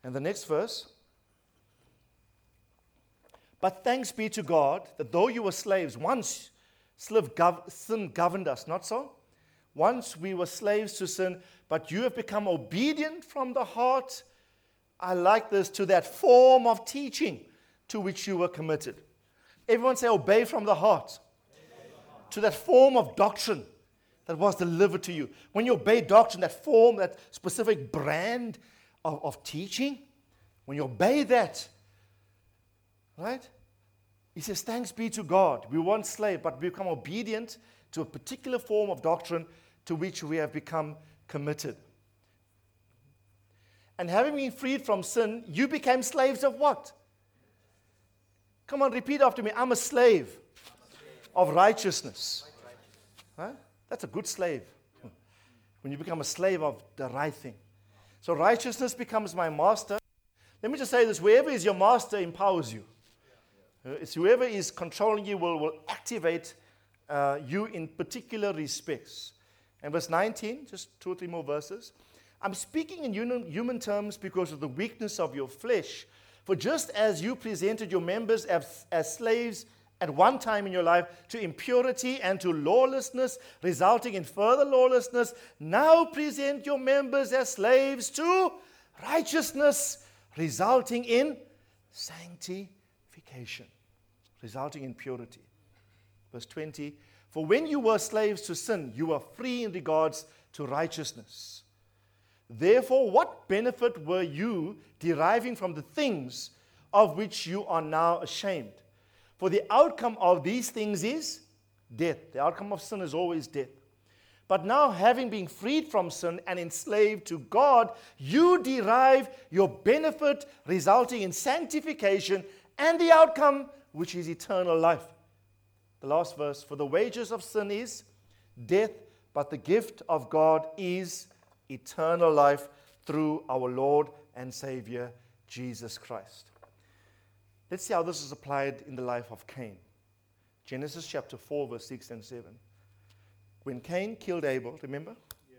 And the next verse But thanks be to God that though you were slaves, once sin governed us, not so? Once we were slaves to sin, but you have become obedient from the heart. I like this to that form of teaching to which you were committed. Everyone say, obey from the heart. To that form of doctrine that was delivered to you. When you obey doctrine, that form, that specific brand of, of teaching, when you obey that, right? He says, Thanks be to God. We weren't slaves, but we become obedient to a particular form of doctrine to which we have become committed. And having been freed from sin, you became slaves of what? Come on, repeat after me. I'm a slave of righteousness. Right? That's a good slave. When you become a slave of the right thing. So righteousness becomes my master. Let me just say this whoever is your master empowers you. Uh, it's whoever is controlling you will, will activate uh, you in particular respects. And verse 19, just two or three more verses. I'm speaking in human terms because of the weakness of your flesh. For just as you presented your members as, as slaves at one time in your life to impurity and to lawlessness, resulting in further lawlessness, now present your members as slaves to righteousness, resulting in sanctification, resulting in purity. Verse 20 For when you were slaves to sin, you were free in regards to righteousness. Therefore, what benefit were you deriving from the things of which you are now ashamed? For the outcome of these things is death. The outcome of sin is always death. But now, having been freed from sin and enslaved to God, you derive your benefit, resulting in sanctification and the outcome, which is eternal life. The last verse For the wages of sin is death, but the gift of God is eternal life through our Lord and Savior, Jesus Christ. Let's see how this is applied in the life of Cain. Genesis chapter 4, verse 6 and 7. When Cain killed Abel, remember? Yeah.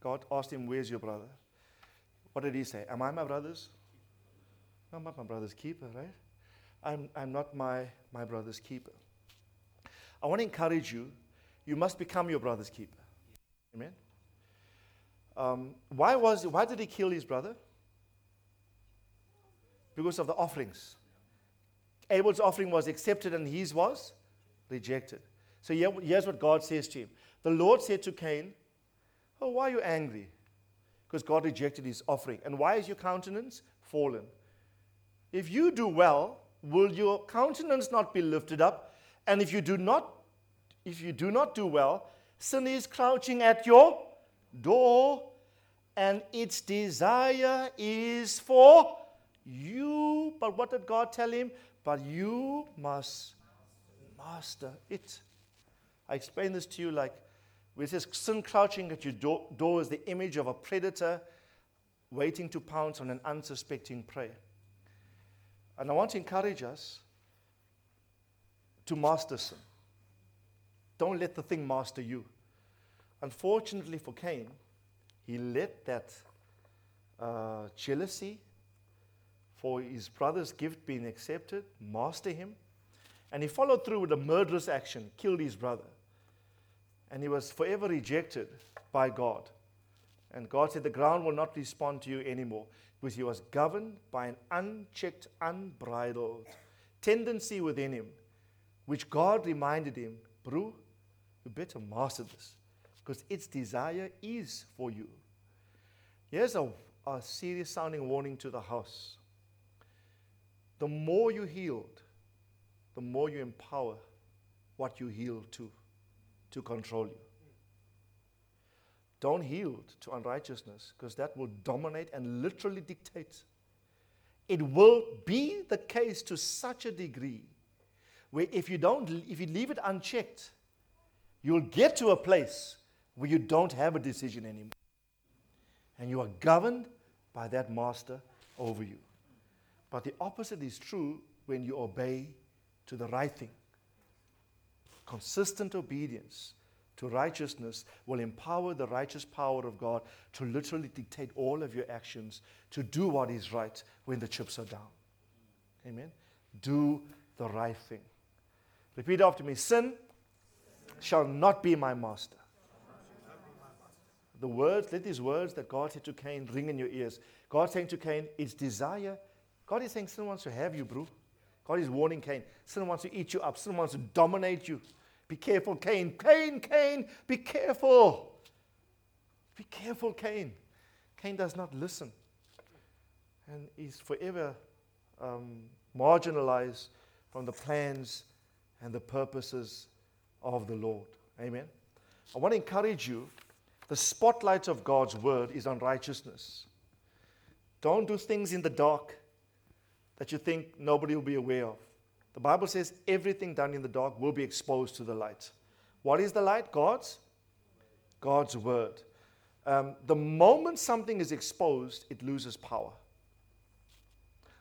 God asked him, Where's your brother? What did he say? Am I my brother's? I'm not my brother's keeper, right? I'm, I'm not my, my brother's keeper. I want to encourage you, you must become your brother's keeper. Amen? Um, why, was, why did he kill his brother? Because of the offerings. Abel's offering was accepted and his was rejected. So here's what God says to him The Lord said to Cain, Oh, why are you angry? Because God rejected his offering. And why is your countenance fallen? If you do well, will your countenance not be lifted up? And if you do not, if you do not do well, sin is crouching at your door, and its desire is for you. But what did God tell him? But you must master it. I explain this to you like where it says sin crouching at your door, door is the image of a predator waiting to pounce on an unsuspecting prey. And I want to encourage us to master sin. Don't let the thing master you. Unfortunately for Cain, he let that uh, jealousy for his brother's gift being accepted master him. And he followed through with a murderous action, killed his brother. And he was forever rejected by God. And God said, The ground will not respond to you anymore because he was governed by an unchecked, unbridled tendency within him, which God reminded him, Bro, you better master this because its desire is for you. Here's a, a serious sounding warning to the house. The more you healed, the more you empower what you heal to, to control you. Don't yield to unrighteousness because that will dominate and literally dictate. It will be the case to such a degree where if you don't, if you leave it unchecked, you'll get to a place where you don't have a decision anymore. And you are governed by that master over you. But the opposite is true when you obey to the right thing. Consistent obedience to righteousness will empower the righteous power of God to literally dictate all of your actions to do what is right when the chips are down. Amen. Do the right thing. Repeat after me sin shall not be my master. The words, let these words that God said to Cain ring in your ears. God saying to Cain, it's desire. God is saying sin wants to have you, bro. God is warning Cain. Sin wants to eat you up. Sin wants to dominate you. Be careful, Cain. Cain, Cain, be careful. Be careful, Cain. Cain does not listen. And he's forever um, marginalized from the plans and the purposes of the Lord. Amen. I want to encourage you the spotlight of God's word is on righteousness. Don't do things in the dark that you think nobody will be aware of. The Bible says everything done in the dark will be exposed to the light. What is the light? God's? God's word. Um, the moment something is exposed, it loses power.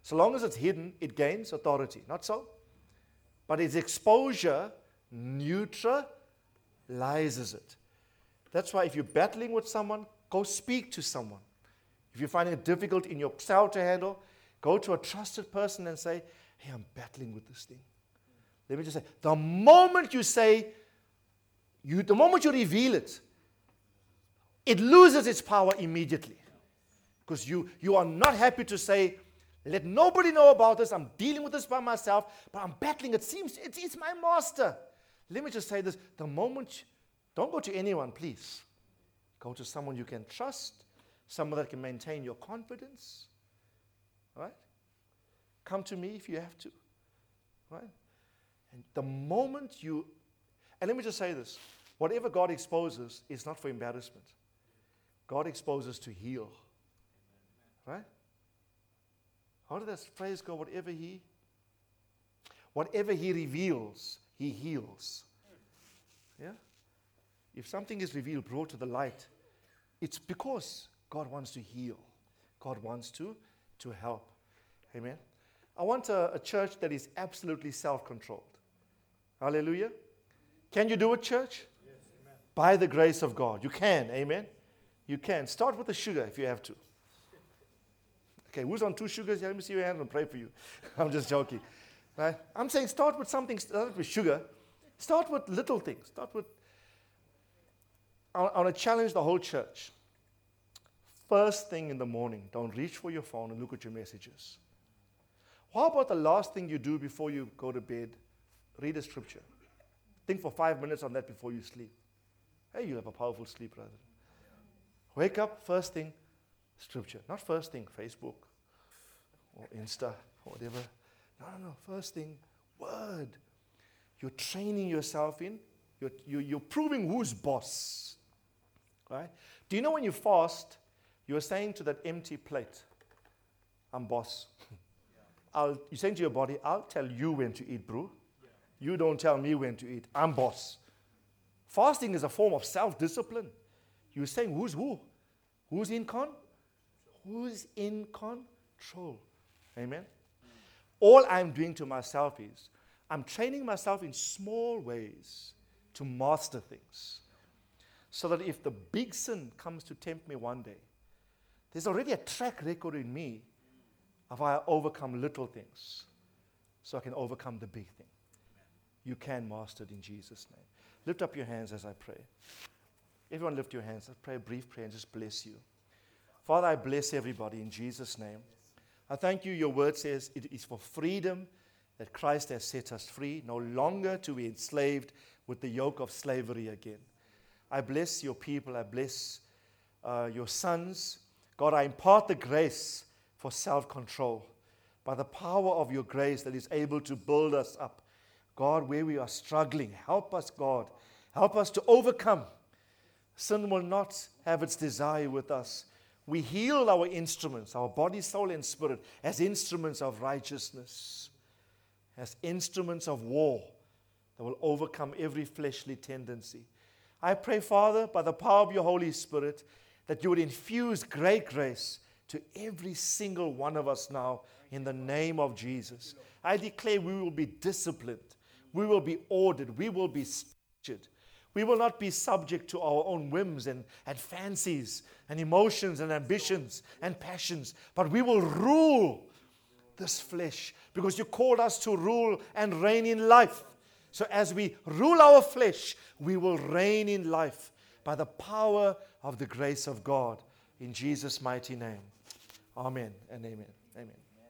So long as it's hidden, it gains authority. Not so? But its exposure neutralizes it. That's why if you're battling with someone, go speak to someone. If you're finding it difficult in your cell to handle, go to a trusted person and say, Hey, I'm battling with this thing. Let me just say, the moment you say, you, the moment you reveal it, it loses its power immediately. Because you, you are not happy to say, let nobody know about this. I'm dealing with this by myself, but I'm battling. It seems it's, it's my master. Let me just say this the moment, don't go to anyone, please. Go to someone you can trust, someone that can maintain your confidence. Right? Come to me if you have to. Right? And the moment you, and let me just say this whatever God exposes is not for embarrassment, God exposes to heal. Right? How did that phrase go? Whatever He, whatever He reveals, He heals. Yeah? If something is revealed, brought to the light, it's because God wants to heal. God wants to, to help. Amen. I want a, a church that is absolutely self controlled. Hallelujah. Can you do it, church? Yes, By the grace of God. You can. Amen. You can. Start with the sugar if you have to. Okay, who's on two sugars? Yeah, let me see your hand and pray for you. <laughs> I'm just joking. Right? I'm saying start with something, start with sugar. Start with little things. Start with. I want to challenge the whole church. First thing in the morning, don't reach for your phone and look at your messages. How about the last thing you do before you go to bed? Read a scripture. Think for five minutes on that before you sleep. Hey, you have a powerful sleep, brother. Wake up, first thing, scripture. Not first thing, Facebook or Insta or whatever. No, no, no. First thing, word. You're training yourself in, you're, you're, you're proving who's boss. Right? Do you know when you fast, you're saying to that empty plate, I'm boss. <laughs> I'll, you're saying to your body, I'll tell you when to eat, bro. You don't tell me when to eat. I'm boss. Fasting is a form of self discipline. You're saying, who's who? Who's in con? Who's in control? Amen. All I'm doing to myself is I'm training myself in small ways to master things. So that if the big sin comes to tempt me one day, there's already a track record in me how I overcome little things so I can overcome the big thing. You can master it in Jesus' name. Lift up your hands as I pray. Everyone, lift your hands. I pray a brief prayer and just bless you. Father, I bless everybody in Jesus' name. I thank you. Your word says it is for freedom that Christ has set us free, no longer to be enslaved with the yoke of slavery again. I bless your people. I bless uh, your sons. God, I impart the grace for self control by the power of your grace that is able to build us up. God, where we are struggling, help us, God. Help us to overcome. Sin will not have its desire with us. We heal our instruments, our body, soul, and spirit, as instruments of righteousness, as instruments of war that will overcome every fleshly tendency. I pray, Father, by the power of your Holy Spirit, that you would infuse great grace to every single one of us now in the name of Jesus. I declare we will be disciplined, we will be ordered, we will be structured. We will not be subject to our own whims and, and fancies and emotions and ambitions and passions, but we will rule this flesh because you called us to rule and reign in life. So, as we rule our flesh, we will reign in life by the power of the grace of God. In Jesus' mighty name. Amen and amen. Amen.